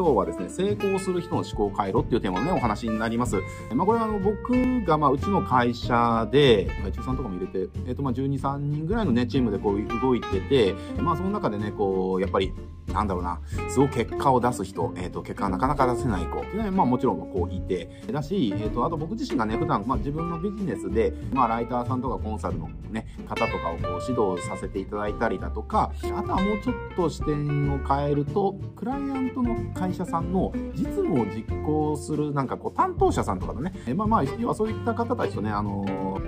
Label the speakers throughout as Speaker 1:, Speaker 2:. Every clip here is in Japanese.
Speaker 1: 今日はですね、成功する人の思考回路っていうテーマのね、お話になります。まあ、これはあの、僕が、まあ、うちの会社で、会長さんとかも入れて、えっ、ー、と、まあ、12、3人ぐらいのね、チームでこう動いてて、まあ、その中でね、こう、やっぱり、なんだろうな、すごく結果を出す人、えっ、ー、と、結果がなかなか出せない子っていうのは、まあもちろんこういて、だし、えっ、ー、と、あと僕自身がね、普段、まあ自分のビジネスで、まあライターさんとかコンサルのね、方とかをこう指導させていただいたりだとか、あとはもうちょっと視点を変えると、クライアントの会社さんの実務を実行するなんかこう担当者さんとかのね、えまあまあ、要はそういった方たちとね、あの、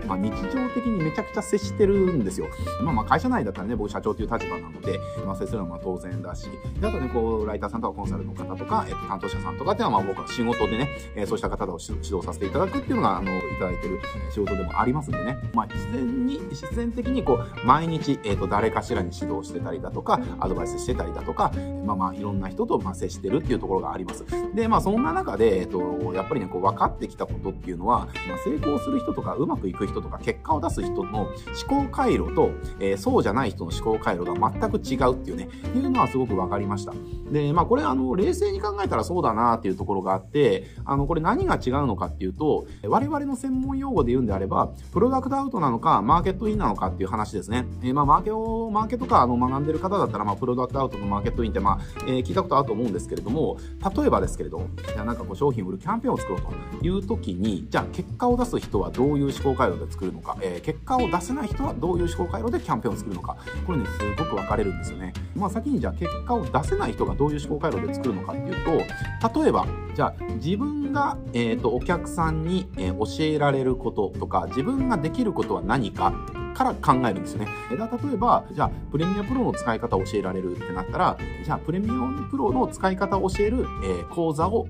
Speaker 1: まあ日常的にめちゃくちゃ接してるんですよ。まあまあ会社内だったらね、僕社長という立場なので、まあ接するのは当然だし、であとね、こう、ライターさんとかコンサルの方とか、えっと、担当者さんとかっていうのは、まあ僕は仕事でね、えー、そうした方を指導させていただくっていうのが、あの、いただいてる仕事でもありますんでね、まあ自然に、自然的にこう、毎日、えっ、ー、と、誰かしらに指導してたりだとか、アドバイスしてたりだとか、まあまあ、いろんな人と、まあ、接してるっていうところがあります。で、まあ、そんな中で、えっ、ー、と、やっぱりね、こう、分かってきたことっていうのは、まあ、成功する人とか、うまくいく人とか、結果を出す人の思考回路と、えー、そうじゃない人の思考回路が全く違うっていうね、いうのはすごく分かりました。で、まあ、これ、あの、冷静に考えたらそうだなっていうところがあって、あの、これ何が違うのかっていうと、我々の専門用語で言うんであれば、プロダクトアウトなのか、マーケットインなのかっていう話ですね。えー、まあ、マーケを、マーケットか、あの、学んでる方だったら、まあ、プロダクトアウトのマーケットインって、まあ、えー、聞いたことあると思うんですけれども、例えばですけれど、じゃあなんかこう、商品売るキャンペーンを作ろうという時に、じゃあ結果を出す人はどういう思考回路で作るのか、えー、結果を出せない人はどういう思考回路でキャンペーンを作るのか、これね、すごく分かれるんですよね。まあ、先にじゃあ結果を出せない人がどういう思考回路で作るのかっていうと、例えば、じゃあ自分が、えっ、ー、と、お客さんに、えー、教えられることとか、自分ができることは何かから考えるんですよね。だ例えば、じゃあ、プレミアプロの使い方を教えられるってなったら、じゃあ、プレミアプロの使い方を教える、えー、講座を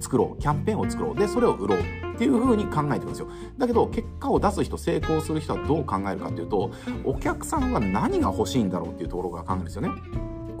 Speaker 1: 作ろう。キャンペーンを作ろう。で、それを売ろう。っていう風に考えてるんですよ。だけど、結果を出す人、成功する人はどう考えるかっていうと、お客さんが何が欲しいんだろうっていうところが考えるんですよね。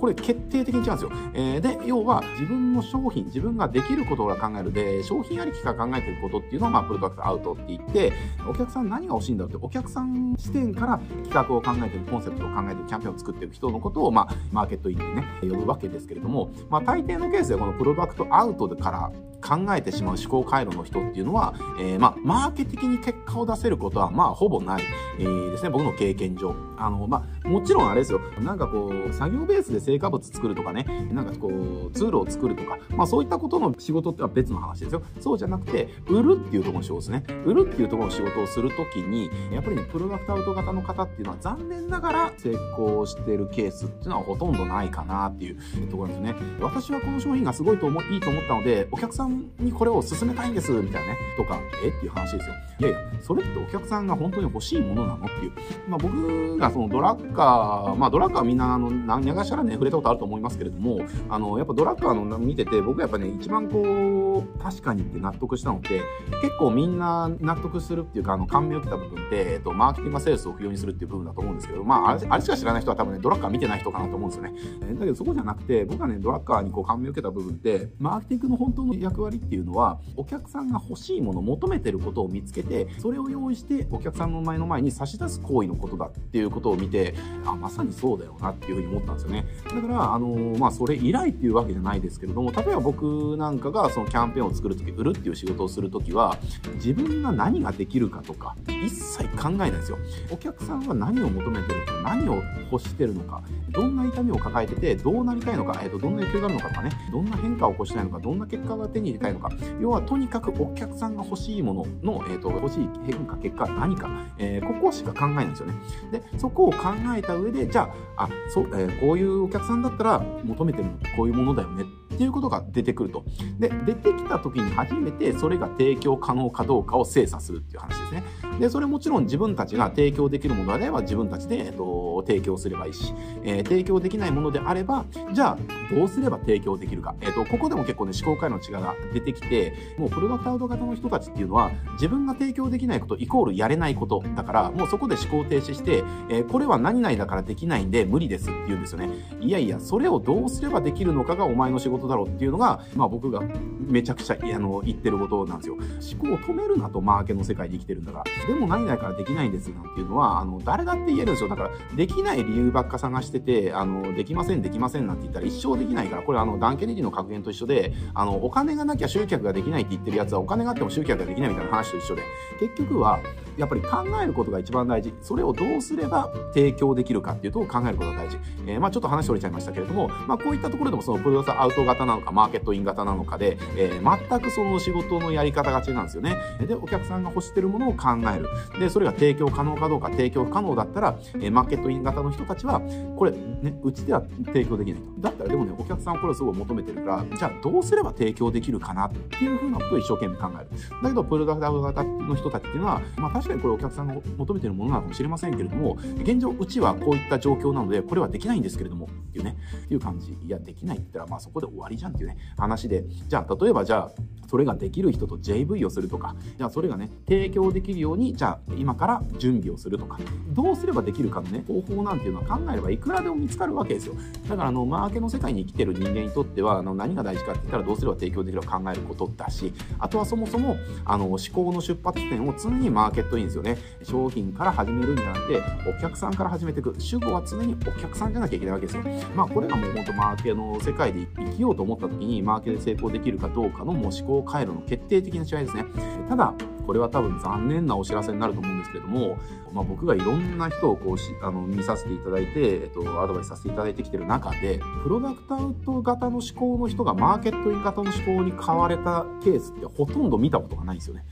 Speaker 1: これ決定的に違うんですよ。えー、で、要は自分の商品、自分ができることが考えるで、商品ありきから考えてることっていうのは、まあ、プロダクトアウトって言って、お客さん何が欲しいんだろうって、お客さん視点から企画を考えてる、コンセプトを考えてる、キャンペーンを作ってる人のことを、まあ、マーケットインってね、呼ぶわけですけれども、まあ、大抵のケースでこのプロダクトアウトから考えてしまう思考回路の人っていうのは、えー、まあ、マーケ的に結果を出せることは、まあ、ほぼない、えー、ですね、僕の経験上。あの、まあ、もちろんあれですよ、なんかこう、作業ベースで成果物作るとかね、なんかこう、ツールを作るとか、まあ、そういったことの仕事っては別の話ですよ。そうじゃなくて、売るっていうところの仕事ですね。売るっていうところの仕事をするときに、やっぱりね、プロダクトアウト型の方っていうのは残念ながら成功してるケースっていうのはほとんどないかなっていうところですね。私はこの商品がすごいと思いいと思ったので、お客さんにこれを進めたいんです、みたいなね、とか、え？っていう話ですよ。いやいや、それってお客さんが本当に欲しいものなの？っていう。まあ僕がそのドラッカー、まあドラッカーみんなあの、何やがしらね、触れたことあると思いますけれども、あの、やっぱドラッカーの見てて、僕やっぱね、一番こう、確かにって納得したのって、結構みんな納得するっていうか、あの、感銘を受けた部分って、えっと、マーケティングセールスを不要にするっていう部分だと思うんですけど、まあ、あれあれしか知らない人は多分ね、ドラッカー見てない人かなと思うんですよね。えー、だけどそこじゃなくて、僕がね、ドラッカーにこう感銘を受けた部分って、マーケティングの本当の役割っていうのは、お客さんが欲しいもの、求めてることを見つけて、それを用意してお客さんの前の前に差し出す行為のことだっていうことを見て、あ、まさにそうだよなっていうふうに思ったんですよね。だから、あの、まあ、それ以来っていうわけじゃないですけれども、例えば僕なんかがそのキャンンペーンを作るとき、売るっていう仕事をするときは、自分が何ができるかとか、一切考えないんですよ。お客さんは何を求めてるか、何を欲してるのか、どんな痛みを抱えてて、どうなりたいのか、え、ー、と、どんな影響があるのかとかね、どんな変化を起こしたいのか、どんな結果が手に入れたいのか、要はとにかくお客さんが欲しいものの、え、ー、と、欲しい変化、結果、何か、えー、ここしか考えないんですよね。で、そこを考えた上で、じゃあ、あ、そう、えー、こういうお客さんだったら求めてるのってこういうものだよねっていうことが出てくると。で、出てきた時に初めてそれが提供可能かどうかを精査するっていう話ですね。で、それもちろん自分たちが提供できるものであれば自分たちで、えっと、提供すればいいし、えー、提供できないものであれば、じゃあ、どうすれば提供できるか。えっ、と、ここでも結構ね、思考回路の違いが出てきて、もうプロダクトアウト型の人たちっていうのは、自分が提供できないことイコールやれないことだから、もうそこで思考停止して、えー、これは何々だからできないんで無理ですって言うんですよね。いやいや、それをどうすればできるのかがお前の仕事だろうっていうのが、まあ僕がめちゃくちゃあの言ってることなんですよ。思考を止めるなとマーケの世界で生きてるんだから。でも何々からできないんですなんていうのは、あの、誰だって言えるんですよ。だから、できない理由ばっか探してて、あの、できません、できませんなんて言ったら一生できないから、これあの、ダンケネディの格言と一緒で、あの、お金がなきゃ集客ができないって言ってるやつは、お金があっても集客ができないみたいな話と一緒で、結局は、やっぱり考えることが一番大事。それをどうすれば提供できるかっていうと考えることが大事。えー、まあちょっと話取れちゃいましたけれども、まあこういったところでもそのプロダクトアウト型なのか、マーケットイン型なのかで、えー、全くその仕事のやり方が違うんですよね。で、お客さんが欲してるものを考える。で、それが提供可能かどうか、提供可能だったら、えー、マーケットイン型の人たちは、これ、ね、うちでは提供できないと。だったらでもね、お客さんはこれをすごい求めてるから、じゃあどうすれば提供できるかなっていうふうなことを一生懸命考える。だけど、プロダクト型の人たちっていうのは、まあ確かにこれお客さんが求めてるものなのかもしれませんけれども、現状、うちはこういった状況なので、これはできないんですけれども、っていうね、っていう感じ。いや、できないって言ったら、まあそこで終わりじゃんっていうね、話で、じゃあ、例えばじゃあ、それができる人と JV をするとか、じゃあそれがね、提供できるように、じゃあ今から準備をするとか、どうすればできるかのね、方法なんていうのは考えればいくらでも見つかるわけですよ。だからあの、マーケの世界に生きてる人間にとっては、あの何が大事かって言ったらどうすれば提供できるか考えることだし、あとはそもそも、あの、思考の出発点を常にマーケットいいんですよね。商品から始めるんじゃなくて、お客さんから始めていく。主語は常にお客さんじゃなきゃいけないわけですよ。まあこれがもう本当マーケの世界で生きようと思った時に、マーケで成功できるかどうかのもう思考回路の決定的な違いですね。ただ、これは多分残念なお知らせになると思うんですけれども、まあ、僕がいろんな人をこうしあの見させていただいて、えっと、アドバイスさせていただいてきてる中で、プロダクトアウト型の思考の人がマーケットイン型の思考に変われたケースってほとんど見たことがないんですよね。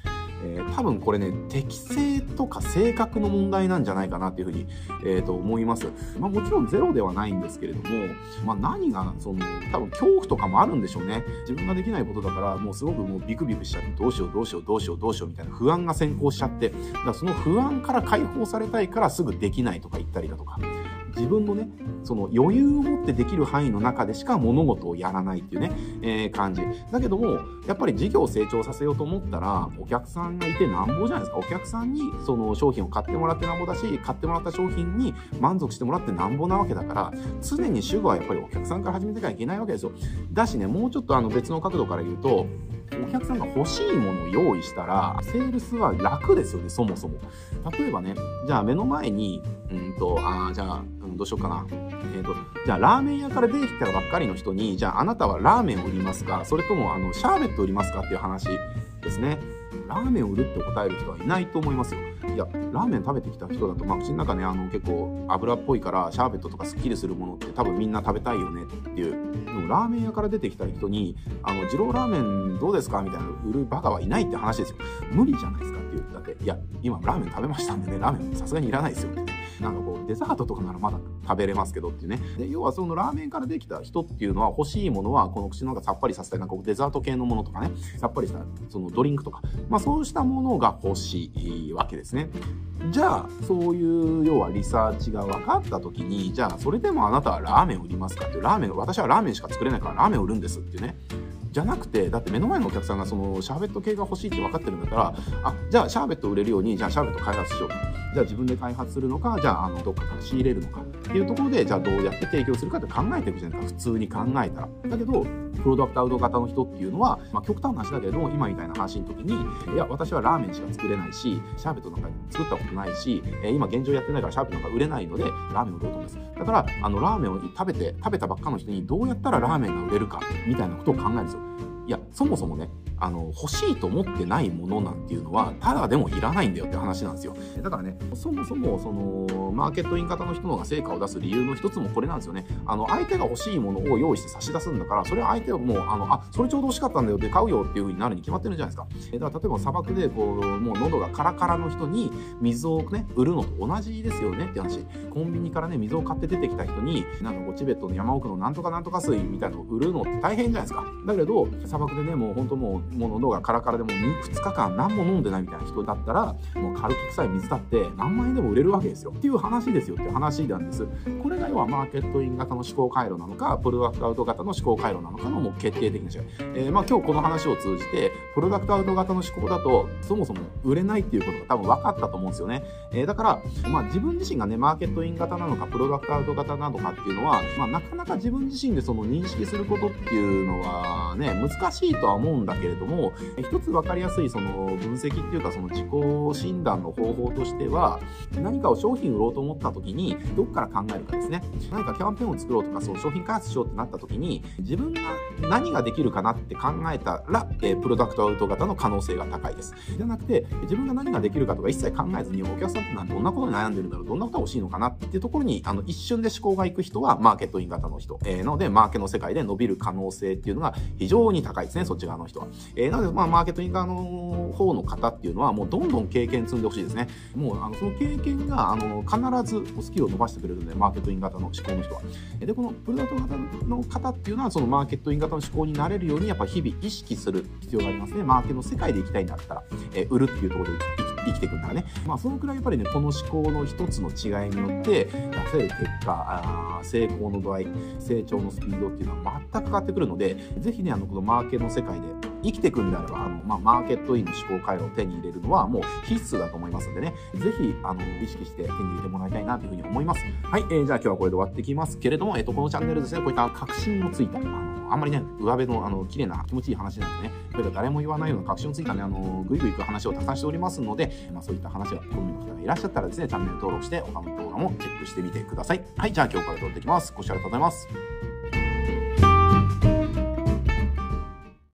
Speaker 1: えー、多分これね、適性とか性格の問題なんじゃないかなっていうふうに、えー、と思います。まあもちろんゼロではないんですけれども、まあ何が、その、多分恐怖とかもあるんでしょうね。自分ができないことだから、もうすごくもうビクビクしちゃって、どうしようどうしようどうしようどうしようみたいな不安が先行しちゃって、だからその不安から解放されたいからすぐできないとか言ったりだとか、自分のね、その余裕を持ってできる範囲の中でしか物事をやらないっていうね、えー、感じ。だけども、やっぱり事業を成長させようと思ったら、お客さんがいてなんぼじゃないですか。お客さんにその商品を買ってもらってなんぼだし、買ってもらった商品に満足してもらってなんぼなわけだから、常に主語はやっぱりお客さんから始めていかなきゃいけないわけですよ。だしね、もうちょっとあの別の角度から言うと、お客さんが欲しいものを用意したら、セールスは楽ですよね、そもそも。例えばね、じゃあ目の前に、うんと、ああ、じゃあ、うん、どうしようかな。えっ、ー、と、じゃあラーメン屋から出てきたばっかりの人に、じゃああなたはラーメンを売りますか？それとも、あの、シャーベット売りますか？っていう話ですね。ラーメンを売るって答える人はいないと思いますよ。いや、ラーメン食べてきた人だと、まあ、口の中ね、あの、結構油っぽいから、シャーベットとかスッキリするものって多分みんな食べたいよねっていう。でも、ラーメン屋から出てきた人に、あの、二郎ラーメンどうですかみたいな売るバカはいないって話ですよ。無理じゃないですかっていう。だって、いや、今ラーメン食べましたんでね、ラーメンさすがにいらないですよって、なんかこう、デザートとかならまだ食べれますけどっていうね。で、要はそのラーメンからできた人っていうのは欲しいものは、この口の中さっぱりさせたい、なんかデザート系のものとかね、さっぱりしたそのドリンクとか、まあそうしたものが欲しいわけですね。じゃあ、そういう、要はリサーチが分かった時に、じゃあ、それでもあなたはラーメン売りますかって、ラーメン、私はラーメンしか作れないからラーメン売るんですっていうね。じゃなくて、だって目の前のお客さんがそのシャーベット系が欲しいって分かってるんだったら、あ、じゃあシャーベット売れるように、じゃあシャーベット開発しようと。じゃあ自分で開発するのか、じゃああのどっかから仕入れるのかっていうところで、じゃあどうやって提供するかって考えていくじゃないか、普通に考えたら。だけど、プロダクトアウト型の人っていうのは、まあ、極端な話だけど、今みたいな話の時に、いや、私はラーメンしか作れないし、シャーベットなんか作ったことないし、え今現状やってないからシャーベットなんか売れないので、ラーメンを売ろうと思います。だから、あの、ラーメンを食べて、食べたばっかの人にどうやったらラーメンが売れるか、みたいなことを考えるんですよ。いや、そもそもね、あの、欲しいと思ってないものなんていうのは、ただでもいらないんだよって話なんですよ。だからね、そもそも、その、マーケットイン型の人のが成果を出す理由の一つもこれなんですよね。あの、相手が欲しいものを用意して差し出すんだから、それは相手はもう、あの、あ、それちょうど欲しかったんだよって買うよっていう風になるに決まってるじゃないですか。だから例えば砂漠で、こう、もう喉がカラカラの人に水をね、売るのと同じですよねって話。コンビニからね、水を買って出てきた人に、なんかこう、チベットの山奥のなんとかなんとか水みたいなのを売るのって大変じゃないですか。だけど、砂漠でね、もう本当もう、もう喉がカラカラでも 2, 2日間何も飲んでないみたいな人だったら、もう軽き臭い水だって何万円でも売れるわけですよ。っていう話ですよっていう話なんです。これが要はマーケットイン型の思考回路なのか、プルワークアウト型の思考回路なのかのもう決定的な違い。えー、まあ今日この話を通じて、プロダクトアウト型の思考だと、そもそも売れないっていうことが多分分かったと思うんですよね。えー、だから、まあ自分自身がね、マーケットイン型なのか、プロダクトアウト型なのかっていうのは、まあなかなか自分自身でその認識することっていうのはね、難しいとは思うんだけれども、一つ分かりやすいその分析っていうかその自己診断の方法としては、何かを商品売ろうと思った時に、どっから考えるかですね。何かキャンペーンを作ろうとか、そう商品開発しようってなった時に、自分が何ができるかなって考えたら、えプロダクトアウト型の可能性が高いです。じゃなくて、自分が何ができるかとか一切考えずに、お客さんってどんなことに悩んでるんだろう、どんなことが欲しいのかなっていうところに、あの、一瞬で思考がいく人は、マーケットイン型の人。えー、なので、マーケの世界で伸びる可能性っていうのが非常に高いですね、そっち側の人は。えー、なので、まあ、マーケットイン側の方の方っていうのは、もうどんどん経験積んでほしいですね。もう、あの、その経験が、あの、必ずスキルを伸ばしてくれるので、マーケットイン型の思考の人は。で、このプロダクト型の方っていうのは、そのマーケットイン型の思考になれるように、やっぱ日々意識する必要がありますね。マーケの世界で行きたいんだったら、え、売るっていうところで生きていくんだらね。まあ、そのくらいやっぱりね、この思考の一つの違いによって、出せる結果、成功の度合い、成長のスピードっていうのは全く変わってくるので、是非ね、あの、このマーケの世界で生きていくんであれば、あの、まあ、マーケットインの思考回路を手に入れるのはもう必須だと思いますんでね、ぜひ、あの、意識して手に入れてもらいたいなというふうに思います。はい、えー、じゃあ今日はこれで終わってきますけれども、えっ、ー、と、このチャンネルですね、こういった確信のついた、あの、あんまりね、上辺の、あの、綺麗な気持ちいい話なんでね、これ誰も言わないような確信をついたね、あの、ぐいぐいいく話をたくさんしておりますので、まあ、そういった話が好みの方がいらっしゃったらですね、チャンネル登録して、他の動画もチェックしてみてください。はい、じゃあ今日から撮っていきます。ご視聴ありがとうございます。